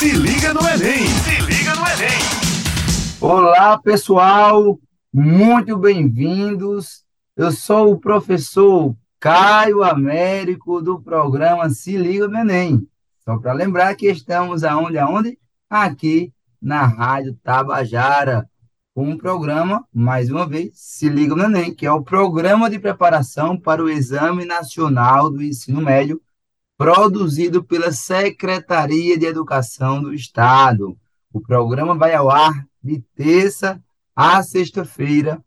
Se liga no Enem! Se liga no Enem! Olá, pessoal! Muito bem-vindos. Eu sou o professor Caio Américo do programa Se Liga no Enem. Só para lembrar que estamos aonde, aonde? Aqui na Rádio Tabajara, com um programa, mais uma vez, Se Liga no Enem, que é o programa de preparação para o Exame Nacional do Ensino Médio produzido pela Secretaria de Educação do Estado. O programa vai ao ar de terça a sexta-feira,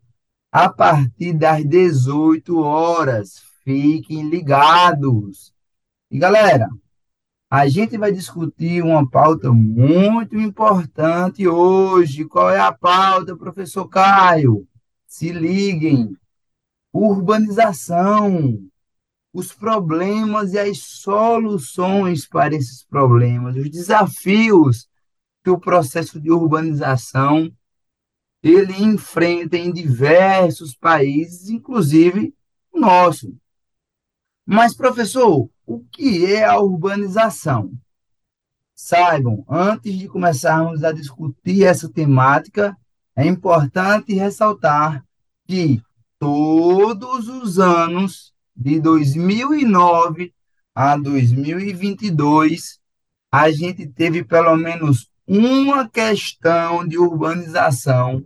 a partir das 18 horas. Fiquem ligados. E galera, a gente vai discutir uma pauta muito importante hoje. Qual é a pauta, professor Caio? Se liguem. Urbanização os problemas e as soluções para esses problemas, os desafios que o processo de urbanização ele enfrenta em diversos países, inclusive o nosso. Mas, professor, o que é a urbanização? Saibam, antes de começarmos a discutir essa temática, é importante ressaltar que todos os anos de 2009 a 2022, a gente teve pelo menos uma questão de urbanização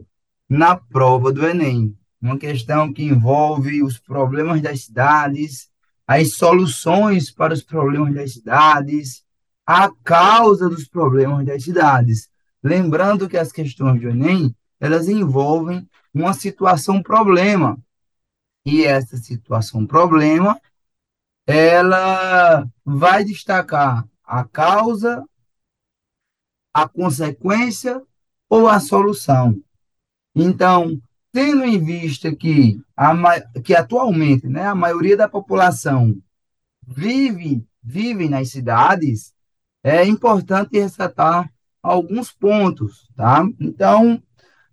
na prova do Enem. Uma questão que envolve os problemas das cidades, as soluções para os problemas das cidades, a causa dos problemas das cidades. Lembrando que as questões do Enem, elas envolvem uma situação problema, e essa situação problema, ela vai destacar a causa, a consequência ou a solução. Então, tendo em vista que, a, que atualmente né, a maioria da população vive, vive nas cidades, é importante ressaltar alguns pontos, tá? Então,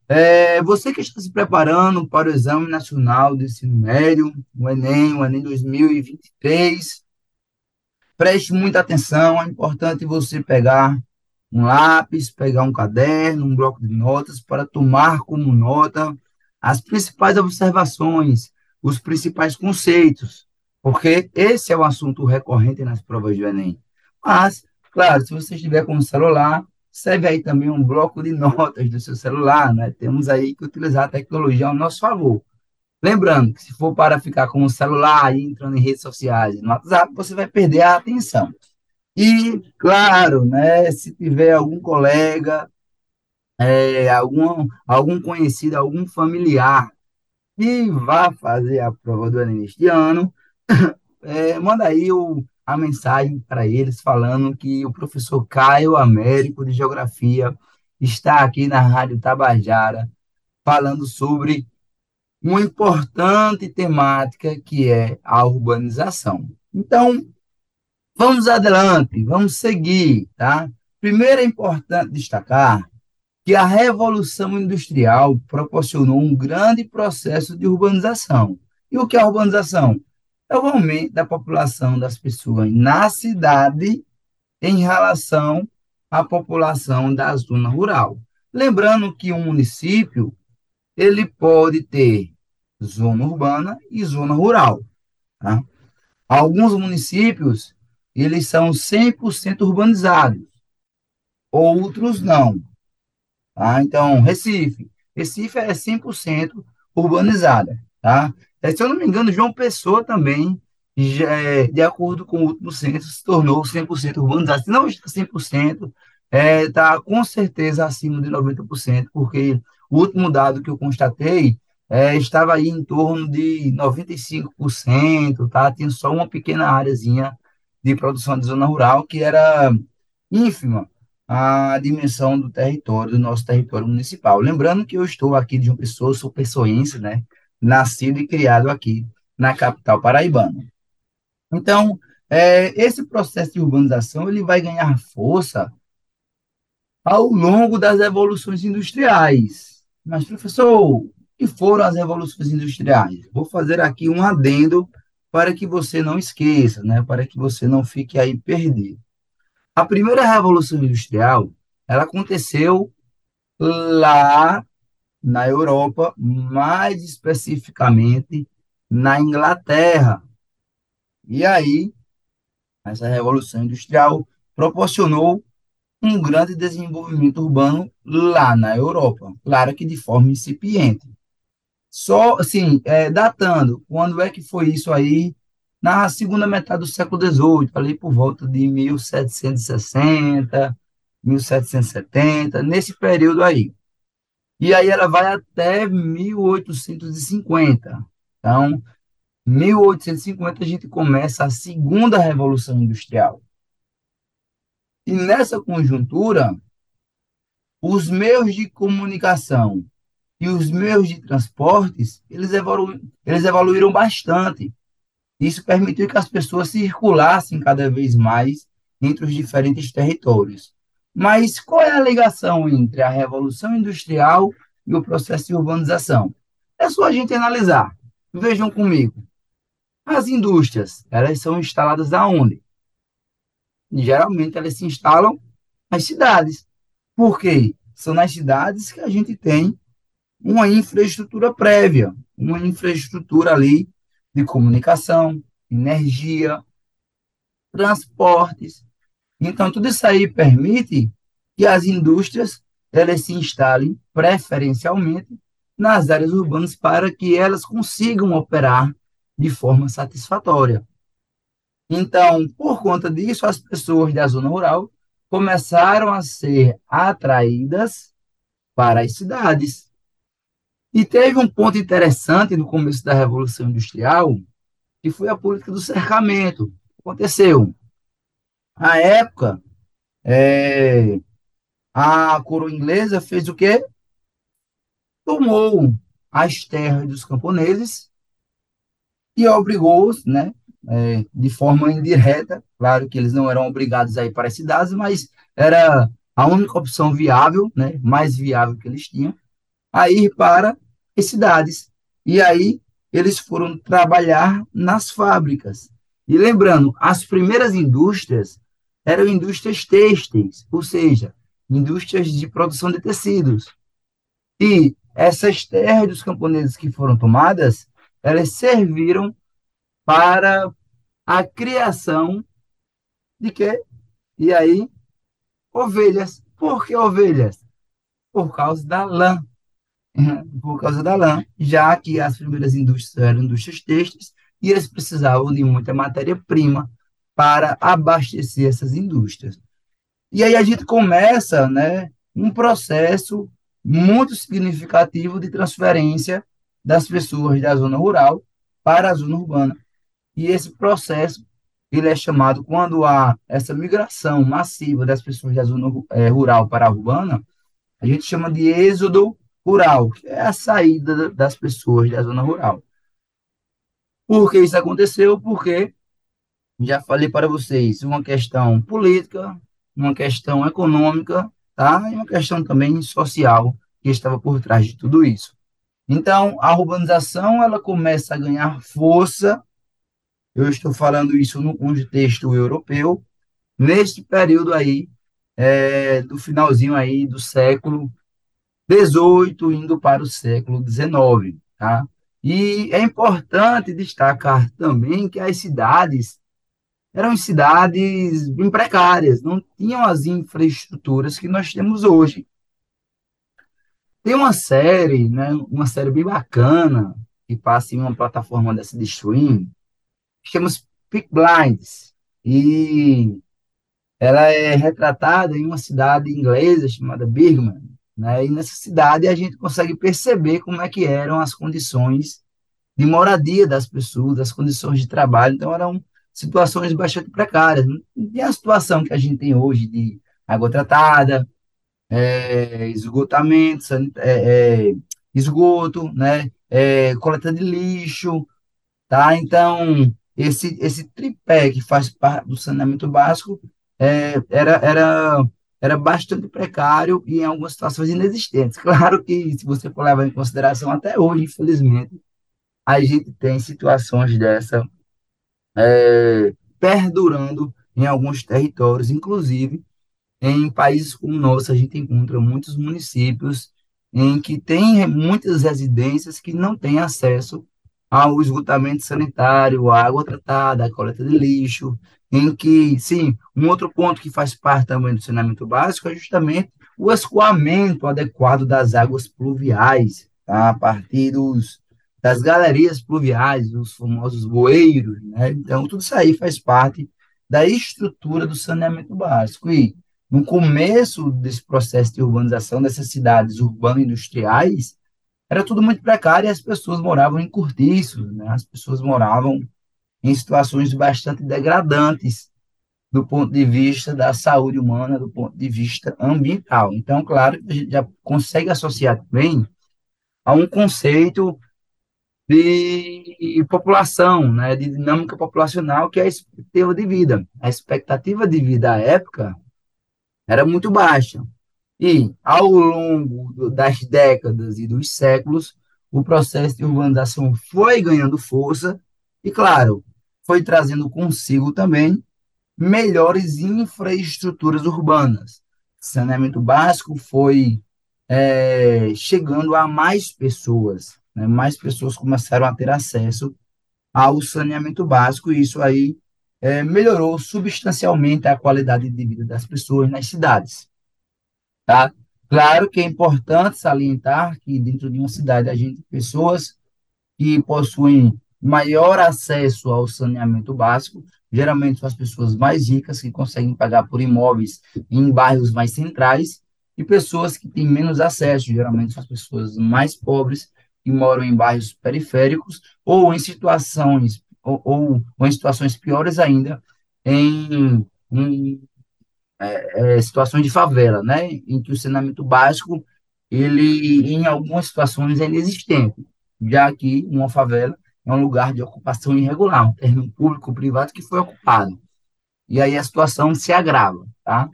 é, você que está se preparando para o Exame Nacional de Ensino Médio, o Enem, o Enem 2023, preste muita atenção, é importante você pegar um lápis, pegar um caderno, um bloco de notas, para tomar como nota as principais observações, os principais conceitos, porque esse é o assunto recorrente nas provas do Enem. Mas, claro, se você estiver com o celular, serve aí também um bloco de notas do seu celular, né? Temos aí que utilizar a tecnologia ao nosso favor. Lembrando que se for para ficar com o celular e entrando em redes sociais, no WhatsApp, você vai perder a atenção. E, claro, né, se tiver algum colega, é, algum, algum conhecido, algum familiar que vá fazer a prova do Enem este ano, é, manda aí o, a mensagem para eles falando que o professor Caio Américo de Geografia está aqui na Rádio Tabajara falando sobre uma importante temática que é a urbanização. Então, vamos adiante, vamos seguir, tá? Primeiro é importante destacar que a Revolução Industrial proporcionou um grande processo de urbanização. E o que é a urbanização? É o aumento da população das pessoas na cidade em relação à população da zona rural. Lembrando que um município ele pode ter zona urbana e zona rural. Tá? Alguns municípios eles são 100% urbanizados, outros não. Tá? Então, Recife. Recife é 100% urbanizada. Tá? É, se eu não me engano, João Pessoa também, já, é, de acordo com o último censo, se tornou 100% urbanizado. Se não está 100%, está é, com certeza acima de 90%, porque o último dado que eu constatei é, estava aí em torno de 95%, tá? Tinha só uma pequena áreazinha de produção de zona rural que era ínfima a dimensão do território, do nosso território municipal. Lembrando que eu estou aqui de uma pessoa, sou pessoense, né? Nascido e criado aqui na capital paraibana. Então, é, esse processo de urbanização ele vai ganhar força ao longo das evoluções industriais. Mas, professor, que foram as revoluções industriais? Vou fazer aqui um adendo para que você não esqueça, né? para que você não fique aí perdido. A primeira revolução industrial, ela aconteceu lá na Europa, mais especificamente na Inglaterra. E aí, essa revolução industrial proporcionou um grande desenvolvimento urbano lá na Europa, claro que de forma incipiente. Só, assim, é, datando, quando é que foi isso aí? Na segunda metade do século XVIII, ali por volta de 1760, 1770, nesse período aí. E aí ela vai até 1850. Então, 1850 a gente começa a segunda revolução industrial. E nessa conjuntura, os meios de comunicação e os meios de transportes, eles, evolu eles evoluíram bastante. Isso permitiu que as pessoas circulassem cada vez mais entre os diferentes territórios. Mas qual é a ligação entre a Revolução Industrial e o processo de urbanização? É só a gente analisar. Vejam comigo. As indústrias, elas são instaladas aonde? geralmente elas se instalam nas cidades. Por quê? São nas cidades que a gente tem uma infraestrutura prévia, uma infraestrutura ali de comunicação, energia, transportes. Então, tudo isso aí permite que as indústrias elas se instalem preferencialmente nas áreas urbanas para que elas consigam operar de forma satisfatória. Então, por conta disso, as pessoas da zona rural começaram a ser atraídas para as cidades. E teve um ponto interessante no começo da Revolução Industrial, que foi a política do cercamento. Aconteceu. Na época, é, a coroa inglesa fez o quê? Tomou as terras dos camponeses e obrigou-os, né, é, de forma indireta. Claro que eles não eram obrigados a ir para as cidades, mas era a única opção viável, né, mais viável que eles tinham, a ir para as cidades. E aí eles foram trabalhar nas fábricas. E lembrando, as primeiras indústrias eram indústrias têxteis, ou seja, indústrias de produção de tecidos. E essas terras dos camponeses que foram tomadas, elas serviram para a criação de quê? E aí, ovelhas. Por que ovelhas? Por causa da lã. Por causa da lã, já que as primeiras indústrias eram indústrias têxteis e eles precisavam de muita matéria-prima para abastecer essas indústrias. E aí a gente começa né, um processo muito significativo de transferência das pessoas da zona rural para a zona urbana. E esse processo ele é chamado, quando há essa migração massiva das pessoas da zona é, rural para a urbana, a gente chama de êxodo rural, que é a saída das pessoas da zona rural. Por que isso aconteceu? Porque, já falei para vocês, uma questão política, uma questão econômica, tá? e uma questão também social que estava por trás de tudo isso. Então, a urbanização ela começa a ganhar força eu estou falando isso no contexto europeu, neste período aí, é, do finalzinho aí do século XVIII, indo para o século XIX, tá? E é importante destacar também que as cidades eram cidades bem precárias, não tinham as infraestruturas que nós temos hoje. Tem uma série, né, uma série bem bacana, que passa em uma plataforma dessa de stream, chama-se Peak Blinds, e ela é retratada em uma cidade inglesa chamada Birmingham, né? E nessa cidade a gente consegue perceber como é que eram as condições de moradia das pessoas, as condições de trabalho, então eram situações bastante precárias. E a situação que a gente tem hoje de água tratada, é, esgotamento, é, é, esgoto, né, é, coleta de lixo, tá? Então, esse, esse tripé que faz parte do saneamento básico é, era, era, era bastante precário e em algumas situações inexistentes. Claro que, se você for levar em consideração, até hoje, infelizmente, a gente tem situações dessa é, perdurando em alguns territórios, inclusive em países como o nosso, a gente encontra muitos municípios em que tem muitas residências que não têm acesso ao esgotamento sanitário, à água tratada, à coleta de lixo, em que, sim, um outro ponto que faz parte também do saneamento básico é justamente o escoamento adequado das águas pluviais, tá? a partir dos, das galerias pluviais, os famosos bueiros, né? Então, tudo isso aí faz parte da estrutura do saneamento básico. E, no começo desse processo de urbanização dessas cidades urbano-industriais, era tudo muito precário e as pessoas moravam em cortiços, né? As pessoas moravam em situações bastante degradantes do ponto de vista da saúde humana, do ponto de vista ambiental. Então, claro, a gente já consegue associar também a um conceito de população, né, de dinâmica populacional, que é a expectativa de vida. A expectativa de vida à época era muito baixa. E, ao longo das décadas e dos séculos, o processo de urbanização foi ganhando força e, claro, foi trazendo consigo também melhores infraestruturas urbanas. Saneamento básico foi é, chegando a mais pessoas, né? mais pessoas começaram a ter acesso ao saneamento básico, e isso aí é, melhorou substancialmente a qualidade de vida das pessoas nas cidades. Tá? Claro que é importante salientar que dentro de uma cidade a gente tem pessoas que possuem maior acesso ao saneamento básico, geralmente são as pessoas mais ricas que conseguem pagar por imóveis em bairros mais centrais, e pessoas que têm menos acesso, geralmente são as pessoas mais pobres que moram em bairros periféricos ou em situações ou, ou, ou em situações piores ainda, em, em é, é, situações de favela, né, em que o saneamento básico ele em algumas situações é inexistente, já que uma favela é um lugar de ocupação irregular, um terreno público privado que foi ocupado. E aí a situação se agrava, tá?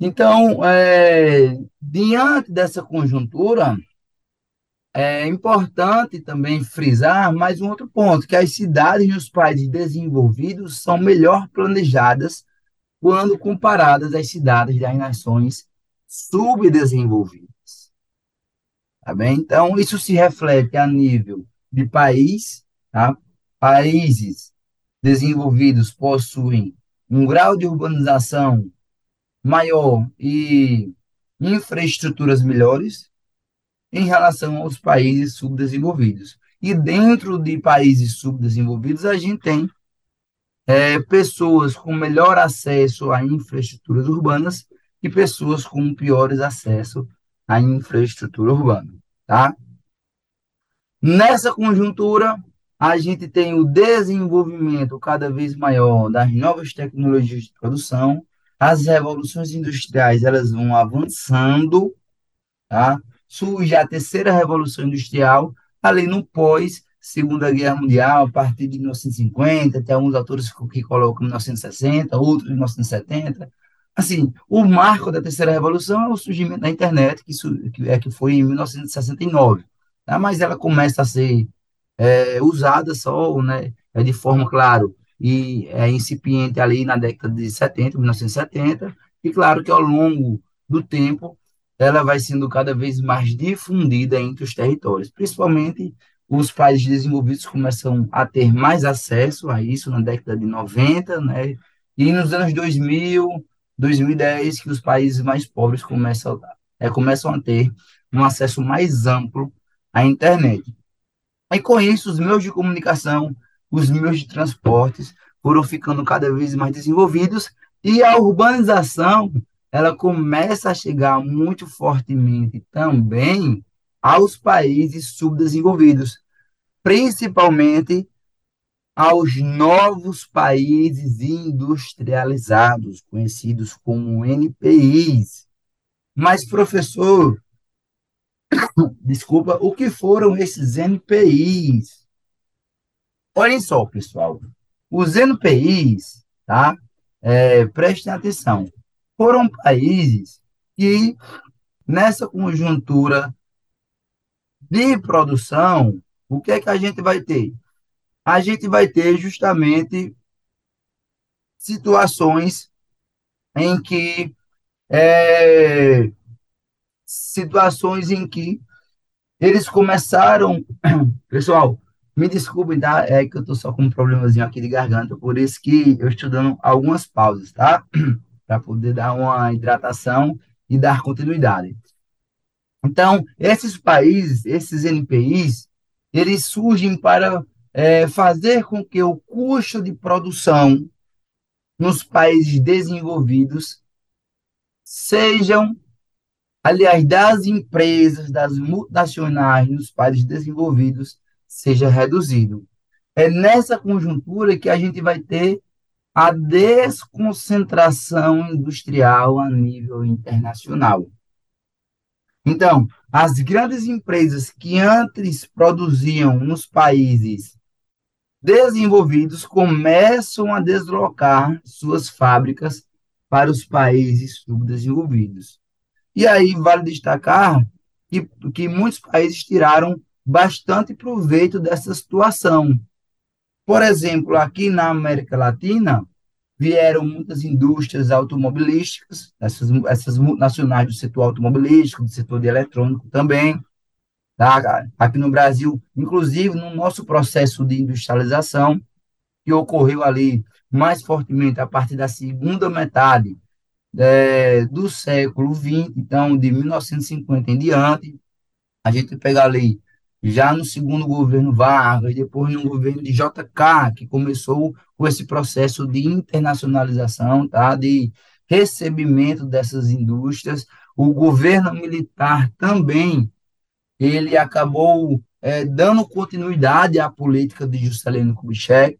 Então, é, diante dessa conjuntura, é importante também frisar mais um outro ponto, que as cidades nos países desenvolvidos são melhor planejadas quando comparadas às cidades das nações subdesenvolvidas. Tá bem? Então, isso se reflete a nível de país, tá? Países desenvolvidos possuem um grau de urbanização maior e infraestruturas melhores em relação aos países subdesenvolvidos. E dentro de países subdesenvolvidos, a gente tem é, pessoas com melhor acesso a infraestruturas urbanas e pessoas com piores acesso à infraestrutura urbana, tá? Nessa conjuntura, a gente tem o desenvolvimento cada vez maior das novas tecnologias de produção, as revoluções industriais elas vão avançando, tá? Surge a terceira revolução industrial, ali no pós Segunda Guerra Mundial, a partir de 1950, tem alguns autores que colocam 1960, outros 1970. Assim, o marco da terceira revolução é o surgimento da internet, que, que é que foi em 1969 tá? mas ela começa a ser é, usada só, né, é de forma, claro, e é incipiente ali na década de 70, 1970, e claro que ao longo do tempo ela vai sendo cada vez mais difundida entre os territórios, principalmente os países desenvolvidos começam a ter mais acesso a isso na década de 90, né? E nos anos 2000, 2010, que os países mais pobres começam, é, começam a ter um acesso mais amplo a internet. E com isso, os meios de comunicação, os meios de transportes foram ficando cada vez mais desenvolvidos e a urbanização ela começa a chegar muito fortemente também aos países subdesenvolvidos, principalmente aos novos países industrializados, conhecidos como NPIs. Mas, professor, desculpa, o que foram esses NPIs? Olhem só, pessoal, os NPIs, tá? É, prestem atenção, foram países que, nessa conjuntura de produção, o que é que a gente vai ter? A gente vai ter justamente situações em que é, situações em que eles começaram, pessoal, me desculpem, tá? É que eu tô só com um problemazinho aqui de garganta, por isso que eu estou dando algumas pausas, tá? Para poder dar uma hidratação e dar continuidade. Então, esses países, esses NPIs, eles surgem para é, fazer com que o custo de produção nos países desenvolvidos sejam, aliás, das empresas, das multinacionais nos países desenvolvidos, seja reduzido. É nessa conjuntura que a gente vai ter a desconcentração industrial a nível internacional. Então, as grandes empresas que antes produziam nos países desenvolvidos começam a deslocar suas fábricas para os países subdesenvolvidos. E aí vale destacar que, que muitos países tiraram bastante proveito dessa situação. Por exemplo, aqui na América Latina, vieram muitas indústrias automobilísticas, essas, essas multinacionais do setor automobilístico, do setor de eletrônico também, tá? aqui no Brasil, inclusive no nosso processo de industrialização, que ocorreu ali mais fortemente a partir da segunda metade é, do século XX, então de 1950 em diante, a gente pega ali já no segundo governo Vargas, depois no governo de JK, que começou com esse processo de internacionalização, tá? de recebimento dessas indústrias. O governo militar também, ele acabou é, dando continuidade à política de Juscelino Kubitschek,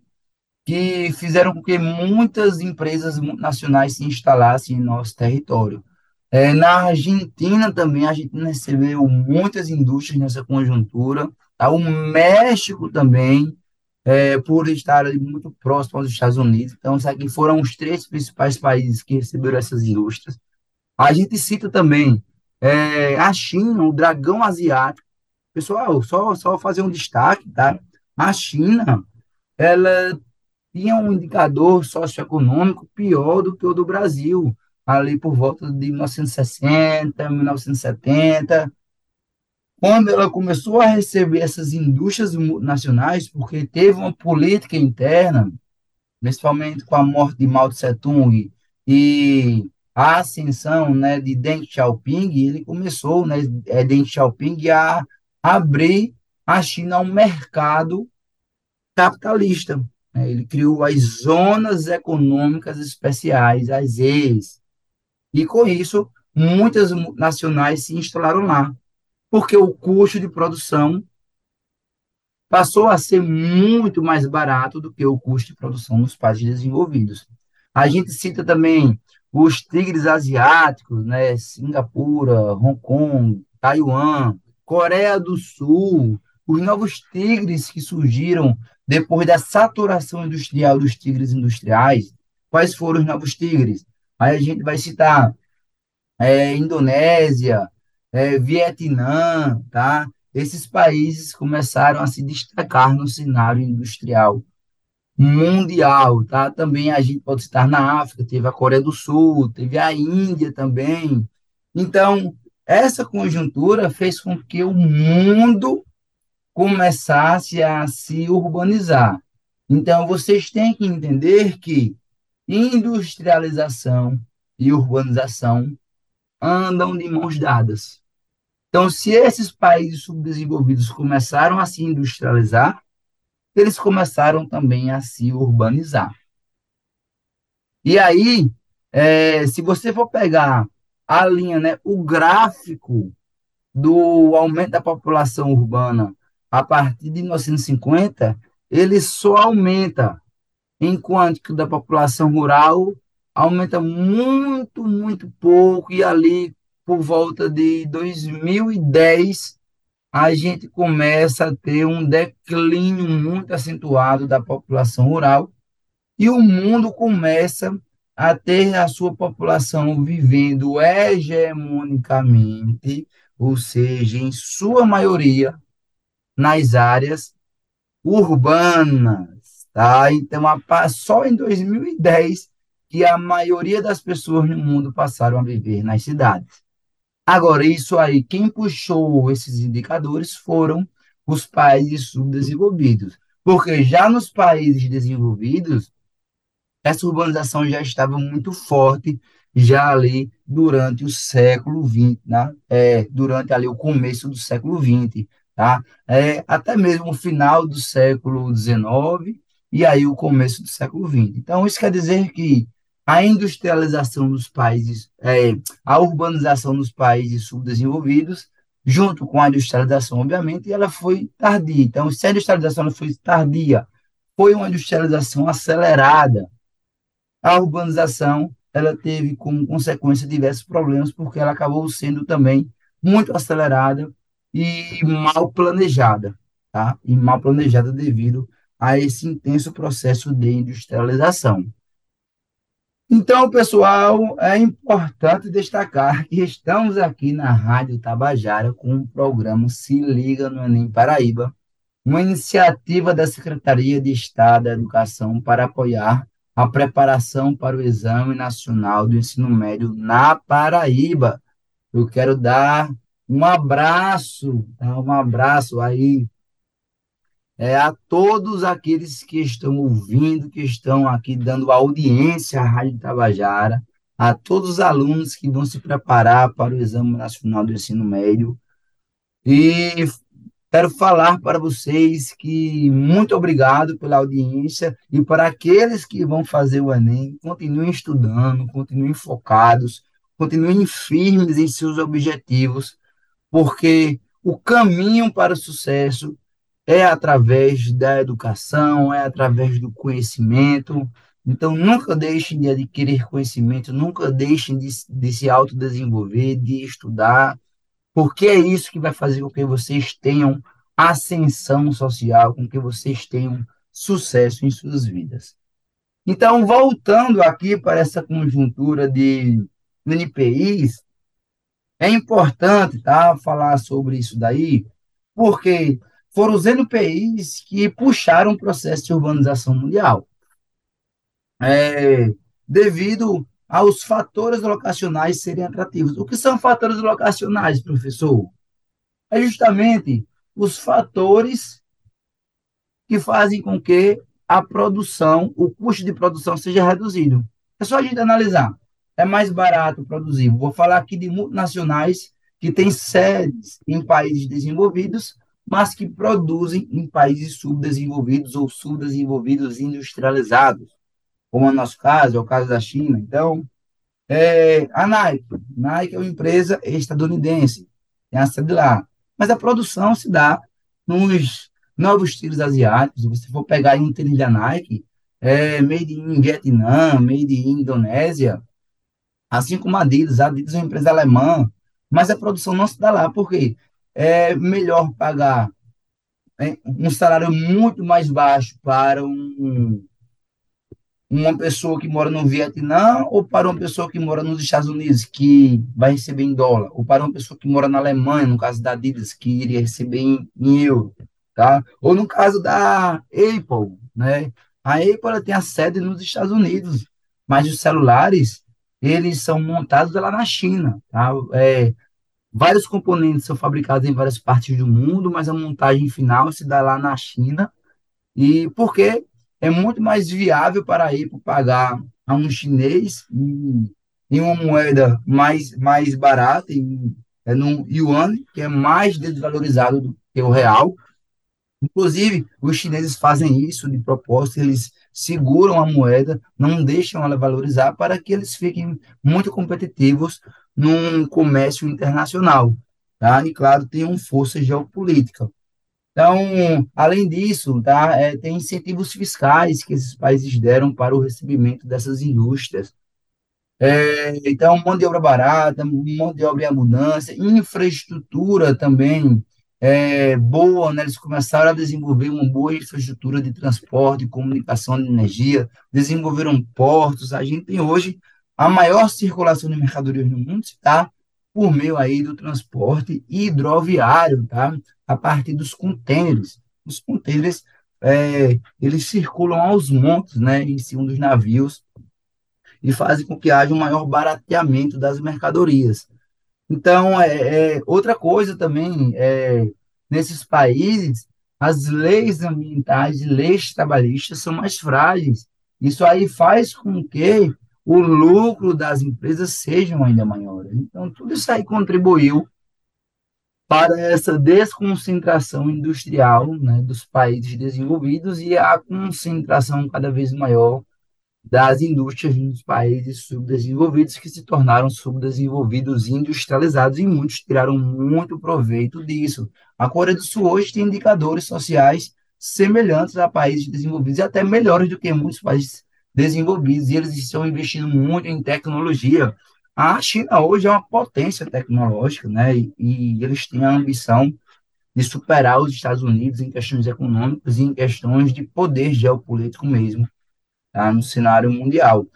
que fizeram com que muitas empresas nacionais se instalassem em nosso território. É, na Argentina também, a Argentina recebeu muitas indústrias nessa conjuntura. Tá? O México também, é, por estar ali muito próximo aos Estados Unidos. Então, isso aqui foram os três principais países que receberam essas indústrias. A gente cita também é, a China, o dragão asiático. Pessoal, só, só fazer um destaque, tá? A China, ela tinha um indicador socioeconômico pior do que o do Brasil ali por volta de 1960, 1970, quando ela começou a receber essas indústrias nacionais, porque teve uma política interna, principalmente com a morte de Mao Tse Tung e a ascensão né, de Deng Xiaoping, ele começou, né, é, Deng Xiaoping, a abrir a China ao mercado capitalista. Né? Ele criou as zonas econômicas especiais, as EIs, e com isso, muitas nacionais se instalaram lá, porque o custo de produção passou a ser muito mais barato do que o custo de produção nos países desenvolvidos. A gente cita também os tigres asiáticos, né? Singapura, Hong Kong, Taiwan, Coreia do Sul, os novos tigres que surgiram depois da saturação industrial dos tigres industriais. Quais foram os novos tigres? Aí a gente vai citar é, Indonésia, é, Vietnã, tá? Esses países começaram a se destacar no cenário industrial mundial, tá? Também a gente pode citar na África, teve a Coreia do Sul, teve a Índia também. Então, essa conjuntura fez com que o mundo começasse a se urbanizar. Então, vocês têm que entender que industrialização e urbanização andam de mãos dadas. Então, se esses países subdesenvolvidos começaram a se industrializar, eles começaram também a se urbanizar. E aí, é, se você for pegar a linha, né, o gráfico do aumento da população urbana a partir de 1950, ele só aumenta, enquanto que da população rural aumenta muito, muito pouco, e ali por volta de 2010 a gente começa a ter um declínio muito acentuado da população rural e o mundo começa a ter a sua população vivendo hegemonicamente, ou seja, em sua maioria, nas áreas urbanas, tá? Então, só em 2010 que a maioria das pessoas no mundo passaram a viver nas cidades. Agora, isso aí, quem puxou esses indicadores foram os países subdesenvolvidos, porque já nos países desenvolvidos, essa urbanização já estava muito forte, já ali durante o século XX, né? é, durante ali o começo do século XX, tá? É, até mesmo o final do século XIX e aí o começo do século XX. Então, isso quer dizer que a industrialização dos países, é, a urbanização dos países subdesenvolvidos, junto com a industrialização, obviamente, ela foi tardia. Então, se a industrialização foi tardia, foi uma industrialização acelerada. A urbanização ela teve como consequência diversos problemas, porque ela acabou sendo também muito acelerada e mal planejada, tá? E mal planejada devido a esse intenso processo de industrialização. Então, pessoal, é importante destacar que estamos aqui na Rádio Tabajara com o programa Se Liga no Enem Paraíba, uma iniciativa da Secretaria de Estado da Educação para apoiar a preparação para o Exame Nacional do Ensino Médio na Paraíba. Eu quero dar um abraço, tá? um abraço aí é, a todos aqueles que estão ouvindo, que estão aqui dando audiência à Rádio Tabajara, a todos os alunos que vão se preparar para o Exame Nacional do Ensino Médio. E quero falar para vocês que muito obrigado pela audiência e para aqueles que vão fazer o Enem, continuem estudando, continuem focados, continuem firmes em seus objetivos, porque o caminho para o sucesso é através da educação, é através do conhecimento. Então, nunca deixem de adquirir conhecimento, nunca deixem de, de se autodesenvolver, de estudar, porque é isso que vai fazer com que vocês tenham ascensão social, com que vocês tenham sucesso em suas vidas. Então, voltando aqui para essa conjuntura de NPIs, é importante tá, falar sobre isso daí, porque foram os NPIs que puxaram o processo de urbanização mundial. É, devido aos fatores locacionais serem atrativos. O que são fatores locacionais, professor? É justamente os fatores que fazem com que a produção, o custo de produção seja reduzido. É só a gente analisar é mais barato produzir. Vou falar aqui de multinacionais que têm sedes em países desenvolvidos, mas que produzem em países subdesenvolvidos ou subdesenvolvidos industrializados, como é nosso caso, é o caso da China. Então, é, a Nike. Nike é uma empresa estadunidense, tem a sede lá. Mas a produção se dá nos novos estilos asiáticos. Se você for pegar um tênis da Nike, é made in Vietnã, made in Indonésia, assim como a Adidas. A Adidas é uma empresa alemã, mas a produção não se dá lá, porque é melhor pagar um salário muito mais baixo para um, uma pessoa que mora no Vietnã ou para uma pessoa que mora nos Estados Unidos, que vai receber em dólar, ou para uma pessoa que mora na Alemanha, no caso da Adidas, que iria receber em, em euro, tá? Ou no caso da Apple, né? A Apple tem a sede nos Estados Unidos, mas os celulares eles são montados lá na China. Tá? É, vários componentes são fabricados em várias partes do mundo, mas a montagem final se dá lá na China. E porque é muito mais viável para Apple pagar a um chinês em, uma moeda mais, mais barata, em, é yuan, que é mais desvalorizado do que o real. Inclusive, os chineses fazem isso de propósito, eles seguram a moeda, não deixam ela valorizar para que eles fiquem muito competitivos num comércio internacional, tá? E claro, tenham força geopolítica. Então, além disso, tá, é, tem incentivos fiscais que esses países deram para o recebimento dessas indústrias. É, então, mão de obra barata, mão de obra em abundância, infraestrutura também é, boa, né? eles começaram a desenvolver uma boa infraestrutura de transporte, comunicação de energia, desenvolveram portos. A gente tem hoje a maior circulação de mercadorias no mundo está por meio aí do transporte hidroviário, tá? A partir dos contêineres. Os contêineres, é, eles circulam aos montes, né? Em cima dos navios. e fazem com que haja um maior barateamento das mercadorias. Então, é, é outra coisa também, é, nesses países, as leis ambientais e leis trabalhistas são mais frágeis. Isso aí faz com que o lucro das empresas sejam ainda maior. Então, tudo isso aí contribuiu para essa desconcentração industrial né, dos países desenvolvidos e a concentração cada vez maior das indústrias nos países subdesenvolvidos que se tornaram subdesenvolvidos industrializados e muitos tiraram muito proveito disso. A Coreia do Sul hoje tem indicadores sociais semelhantes a países desenvolvidos e até melhores do que muitos países desenvolvidos e eles estão investindo muito em tecnologia. A China hoje é uma potência tecnológica, né? E, e eles têm a ambição de superar os Estados Unidos em questões econômicas e em questões de poder geopolítico mesmo tá? no cenário mundial.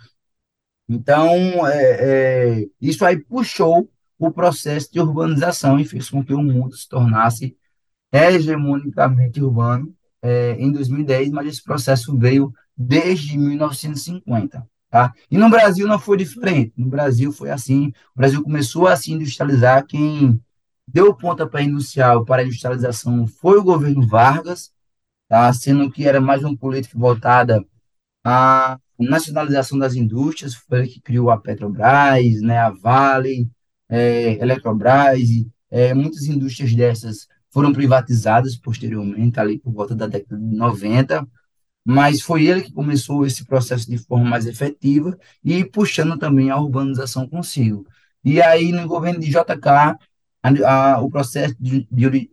Então, é, é, isso aí puxou o processo de urbanização e fez com que o mundo se tornasse hegemonicamente urbano é, em 2010, mas esse processo veio desde 1950. Tá? E no Brasil não foi diferente. No Brasil foi assim. O Brasil começou a se industrializar. Quem deu o pontapé inicial para a industrialização foi o governo Vargas, tá? sendo que era mais uma política voltada a nacionalização das indústrias, foi que criou a Petrobras, né, a Vale, é, Eletrobras, é, muitas indústrias dessas foram privatizadas posteriormente, ali por volta da década de 90, mas foi ele que começou esse processo de forma mais efetiva e puxando também a urbanização consigo. E aí, no governo de JK, a, a, o processo de, de,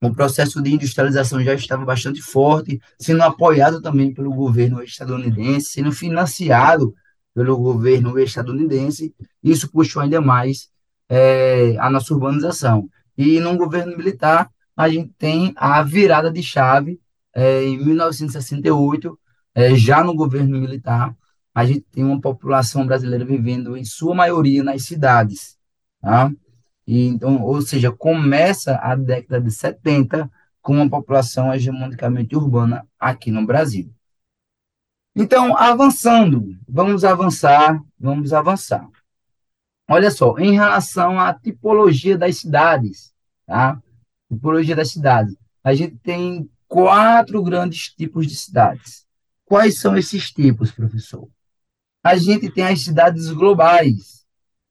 o processo de industrialização já estava bastante forte, sendo apoiado também pelo governo estadunidense, sendo financiado pelo governo estadunidense, isso puxou ainda mais é, a nossa urbanização. E no governo militar, a gente tem a virada de chave é, em 1968, é, já no governo militar, a gente tem uma população brasileira vivendo, em sua maioria, nas cidades. Tá? Então, ou seja, começa a década de 70 com uma população hegemonicamente urbana aqui no Brasil. Então, avançando, vamos avançar, vamos avançar. Olha só, em relação à tipologia das cidades, tá? Tipologia das cidades. A gente tem quatro grandes tipos de cidades. Quais são esses tipos, professor? A gente tem as cidades globais.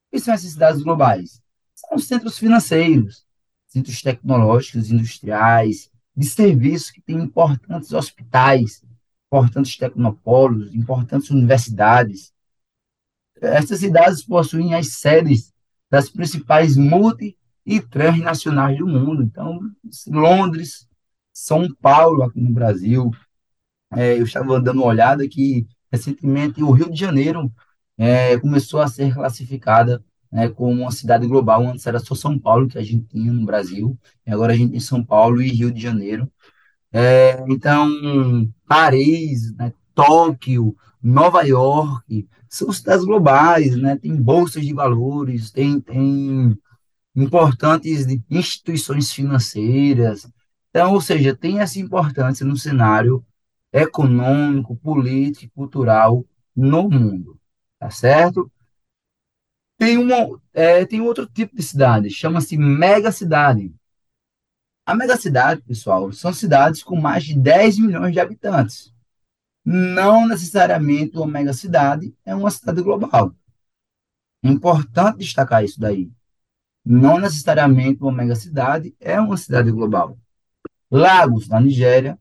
O que são essas cidades globais? São centros financeiros, centros tecnológicos, industriais, de serviços que têm importantes hospitais, importantes tecnopolos, importantes universidades. Essas cidades possuem as sedes das principais multi e transnacionais do mundo. Então, Londres, São Paulo, aqui no Brasil. É, eu estava dando uma olhada que, recentemente, o Rio de Janeiro é, começou a ser classificada né, como uma cidade global. Antes era só São Paulo que a gente tinha no Brasil, e agora a gente tem São Paulo e Rio de Janeiro. É, então, Paris, né, Tóquio, Nova York, são cidades globais, né, tem bolsas de valores, tem, tem importantes instituições financeiras. Então, ou seja, tem essa importância no cenário econômico, político cultural no mundo, tá certo? Tem, uma, é, tem outro tipo de cidade, chama-se megacidade. A megacidade, pessoal, são cidades com mais de 10 milhões de habitantes. Não necessariamente uma megacidade é uma cidade global. Importante destacar isso daí. Não necessariamente uma megacidade é uma cidade global. Lagos, na Nigéria,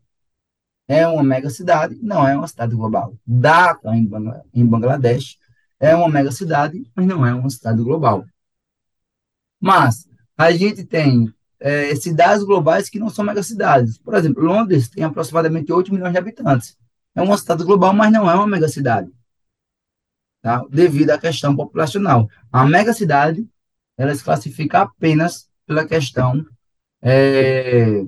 é uma megacidade, não é uma cidade global. Dhaka, em Bangladesh, é uma mega cidade, mas não é uma cidade global. Mas a gente tem é, cidades globais que não são megacidades. Por exemplo, Londres tem aproximadamente 8 milhões de habitantes. É uma cidade global, mas não é uma megacidade. Tá? Devido à questão populacional. A megacidade, ela se classifica apenas pela questão é,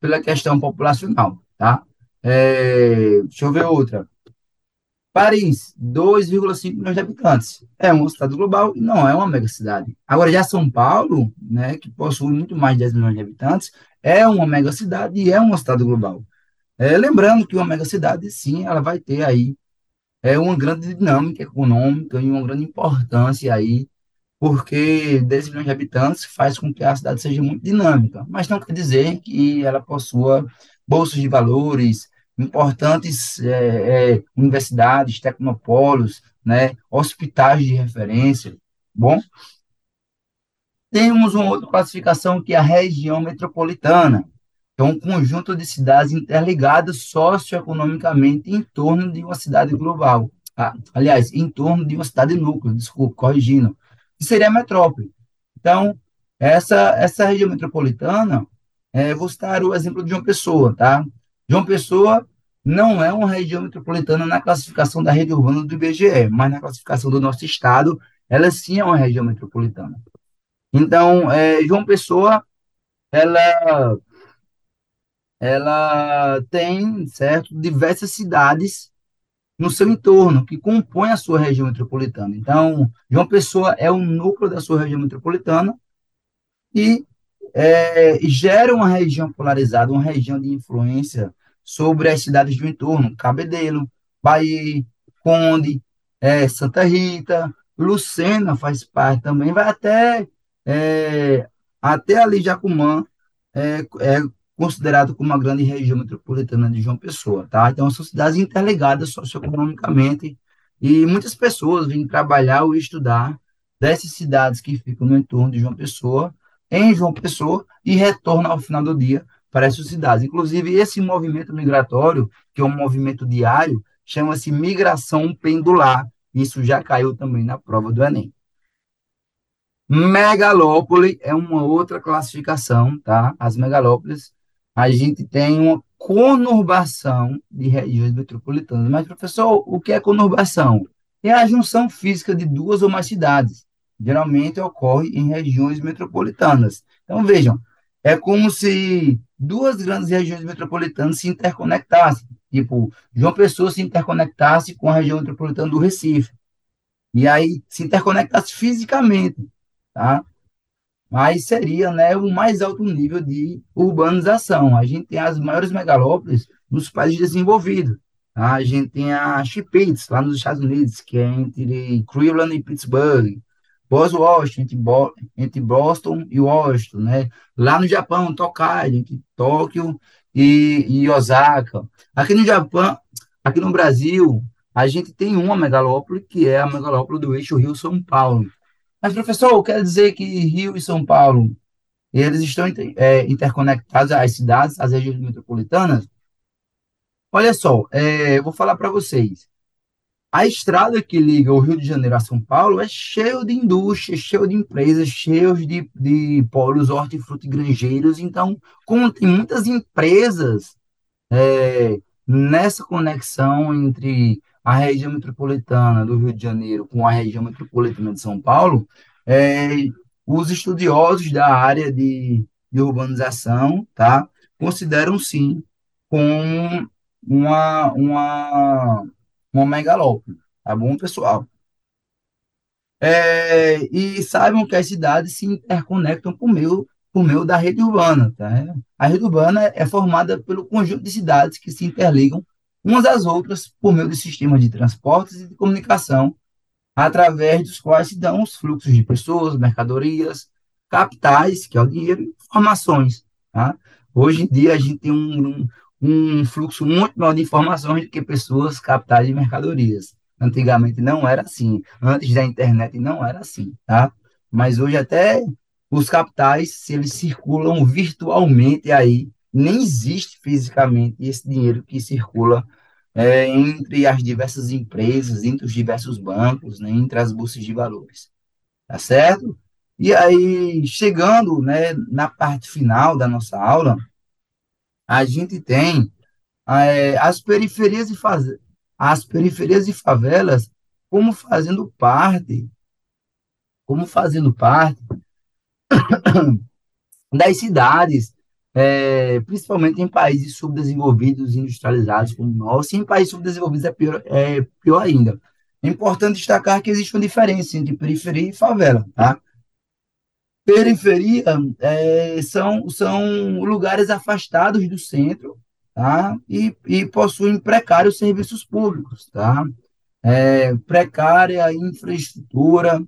pela questão populacional, tá? É, deixa eu ver outra. Paris, 2,5 milhões de habitantes. É uma cidade global e não é uma megacidade. Agora, já São Paulo, né, que possui muito mais de 10 milhões de habitantes, é uma megacidade e é uma cidade global. É, lembrando que uma megacidade, sim, ela vai ter aí é uma grande dinâmica econômica e uma grande importância aí, porque 10 milhões de habitantes faz com que a cidade seja muito dinâmica, mas não quer dizer que ela possua bolsas de valores, importantes é, é, universidades, tecnopolos, né, hospitais de referência. Bom, temos uma outra classificação que é a região metropolitana, que é um conjunto de cidades interligadas socioeconomicamente em torno de uma cidade global. Ah, aliás, em torno de uma cidade núcleo, desculpa, corrigindo, que seria a metrópole. Então, essa, essa região metropolitana, é, vou citar o exemplo de João Pessoa, tá? João Pessoa não é uma região metropolitana na classificação da rede urbana do IBGE, mas na classificação do nosso estado, ela sim é uma região metropolitana. Então, é, João Pessoa, ela, ela tem, certo, diversas cidades no seu entorno que compõem a sua região metropolitana. Então, João Pessoa é o núcleo da sua região metropolitana e é, gera uma região polarizada, uma região de influência sobre as cidades do entorno, Cabedelo, Bahia, Conde, é, Santa Rita, Lucena faz parte também, vai até, é, até ali Jacumã, é, é considerado como uma grande região metropolitana de João Pessoa, tá? Então, são cidades interligadas socioeconomicamente e muitas pessoas vêm trabalhar ou estudar dessas cidades que ficam no entorno de João Pessoa, em João Pessoa, e retornam ao final do dia para essas cidades. Inclusive, esse movimento migratório, que é um movimento diário, chama-se migração pendular. Isso já caiu também na prova do Enem. Megalópole é uma outra classificação, tá? As megalópolis, a gente tem uma conurbação de regiões metropolitanas. Mas, professor, o que é conurbação? É a junção física de duas ou mais cidades. Geralmente ocorre em regiões metropolitanas. Então, vejam, é como se duas grandes regiões metropolitanas se interconectassem. Tipo, João Pessoa se interconectasse com a região metropolitana do Recife. E aí se interconectasse fisicamente, tá? Mas seria, né, o mais alto nível de urbanização. A gente tem as maiores megalópolis nos países desenvolvidos. Tá? A gente tem a Chippewa, lá nos Estados Unidos, que é entre Cleveland e Pittsburgh. Boston, entre, Bo entre Boston e Washington, né? Lá no Japão, Tokyo, entre Tóquio e, e Osaka. Aqui no Japão, aqui no Brasil, a gente tem uma megalópole, que é a megalópole do eixo Rio-São Paulo. Mas, professor, quer dizer que Rio e São Paulo, eles estão é, interconectados às cidades, às regiões metropolitanas? Olha só, é, vou falar para vocês. A estrada que liga o Rio de Janeiro a São Paulo é cheio de indústrias, cheio de empresas, cheio de, de polos hortifruti granjeiros. Então, como tem muitas empresas é, nessa conexão entre a região metropolitana do Rio de Janeiro com a região metropolitana de São Paulo, é, os estudiosos da área de, de urbanização tá, consideram sim como uma, uma uma megalópole, tá bom, pessoal? É, e saibam que as cidades se interconectam por meio, por meio da rede urbana, tá? A rede urbana é formada pelo conjunto de cidades que se interligam umas às outras por meio de sistemas de transportes e de comunicação, através dos quais se dão os fluxos de pessoas, mercadorias, capitais, que é o dinheiro, e informações, tá? Hoje em dia a gente tem um, um fluxo muito maior de informações do que pessoas, capitais e mercadorias. Antigamente não era assim. Antes da internet não era assim, tá? Mas hoje até os capitais, se eles circulam virtualmente aí, nem existe fisicamente esse dinheiro que circula é, entre as diversas empresas, entre os diversos bancos, né, entre as bolsas de valores. Tá certo? E aí, chegando né, na parte final da nossa aula, a gente tem é, as periferias e as periferias e favelas como fazendo parte, como fazendo parte das cidades, é, principalmente em países subdesenvolvidos, industrializados como o nosso, e em países subdesenvolvidos é pior, é pior ainda. É importante destacar que existe uma diferença entre periferia e favela, tá? Periferia é, são, são lugares afastados do centro, tá? E, e possuem precários serviços públicos, tá? é, precária infraestrutura,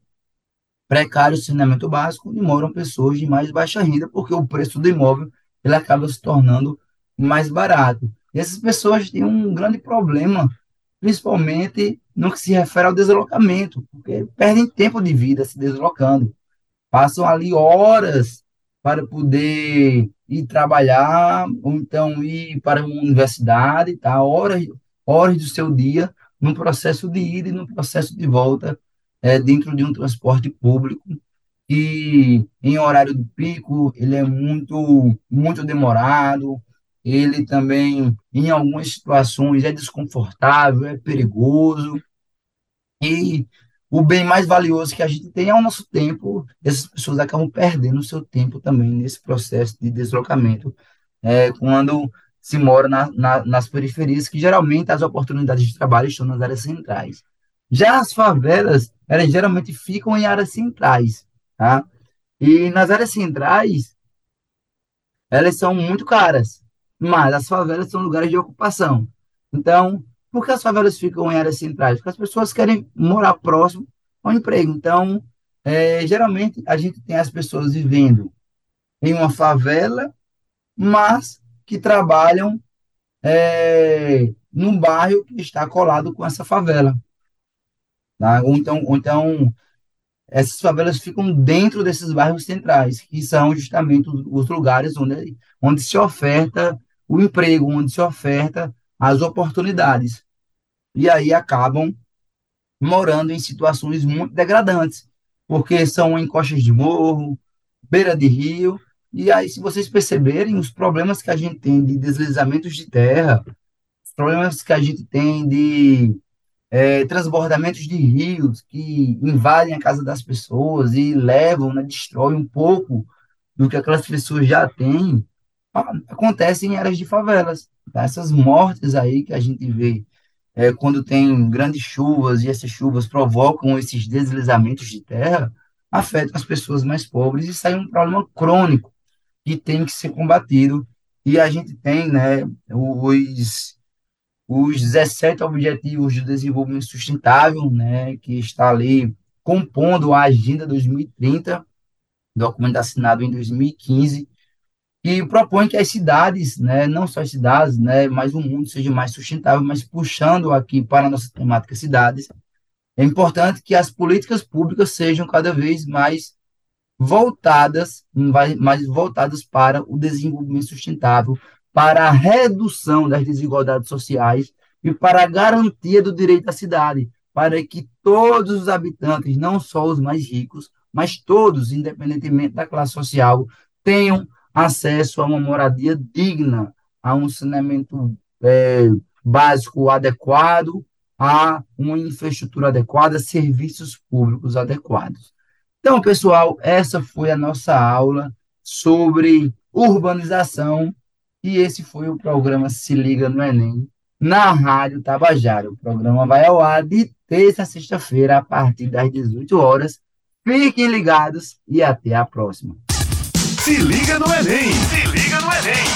precário saneamento básico, onde moram pessoas de mais baixa renda, porque o preço do imóvel ele acaba se tornando mais barato. E essas pessoas têm um grande problema, principalmente no que se refere ao deslocamento, porque perdem tempo de vida se deslocando passam ali horas para poder ir trabalhar, ou então ir para uma universidade, tá? horas, horas do seu dia no processo de ida e no processo de volta é, dentro de um transporte público e em horário de pico ele é muito muito demorado ele também em algumas situações é desconfortável é perigoso e o bem mais valioso que a gente tem é o nosso tempo. Essas pessoas acabam perdendo o seu tempo também nesse processo de deslocamento, é, quando se mora na, na, nas periferias, que geralmente as oportunidades de trabalho estão nas áreas centrais. Já as favelas, elas geralmente ficam em áreas centrais, tá? E nas áreas centrais, elas são muito caras, mas as favelas são lugares de ocupação. Então, por que as favelas ficam em áreas centrais? Porque as pessoas querem morar próximo ao emprego. Então, é, geralmente, a gente tem as pessoas vivendo em uma favela, mas que trabalham é, num bairro que está colado com essa favela. Tá? Ou, então, ou então, essas favelas ficam dentro desses bairros centrais, que são justamente os, lugares onde, onde se oferta o emprego, onde se oferta as oportunidades. E aí acabam morando em situações muito degradantes, porque são encostas de morro, beira de rio, e aí, se vocês perceberem, os problemas que a gente tem de deslizamentos de terra, os problemas que a gente tem de é, transbordamentos de rios que invadem a casa das pessoas e levam, né, destroem um pouco do que aquelas pessoas já têm, acontecem em áreas de favelas. Tá? Essas mortes aí que a gente vê é, quando tem grandes chuvas e essas chuvas provocam esses deslizamentos de terra, afetam as pessoas mais pobres e sai um problema crônico que tem que ser combatido. E a gente tem né, os, os 17 Objetivos de Desenvolvimento Sustentável, né, que está ali compondo a Agenda 2030, documento assinado em 2015, que propõe que as cidades, né, não só as cidades, né, mas o mundo seja mais sustentável, mas puxando aqui para a nossa temática cidades, é importante que as políticas públicas sejam cada vez mais voltadas, mais voltadas para o desenvolvimento sustentável, para a redução das desigualdades sociais e para a garantia do direito à cidade, para que todos os habitantes, não só os mais ricos, mas todos, independentemente da classe social, tenham acesso a uma moradia digna, a um saneamento é, básico adequado, a uma infraestrutura adequada, serviços públicos adequados. Então, pessoal, essa foi a nossa aula sobre urbanização e esse foi o programa Se Liga no Enem na Rádio Tabajara. O programa vai ao ar de terça a sexta-feira a partir das 18 horas. Fiquem ligados e até a próxima. Se liga no Enem! Se liga no Enem!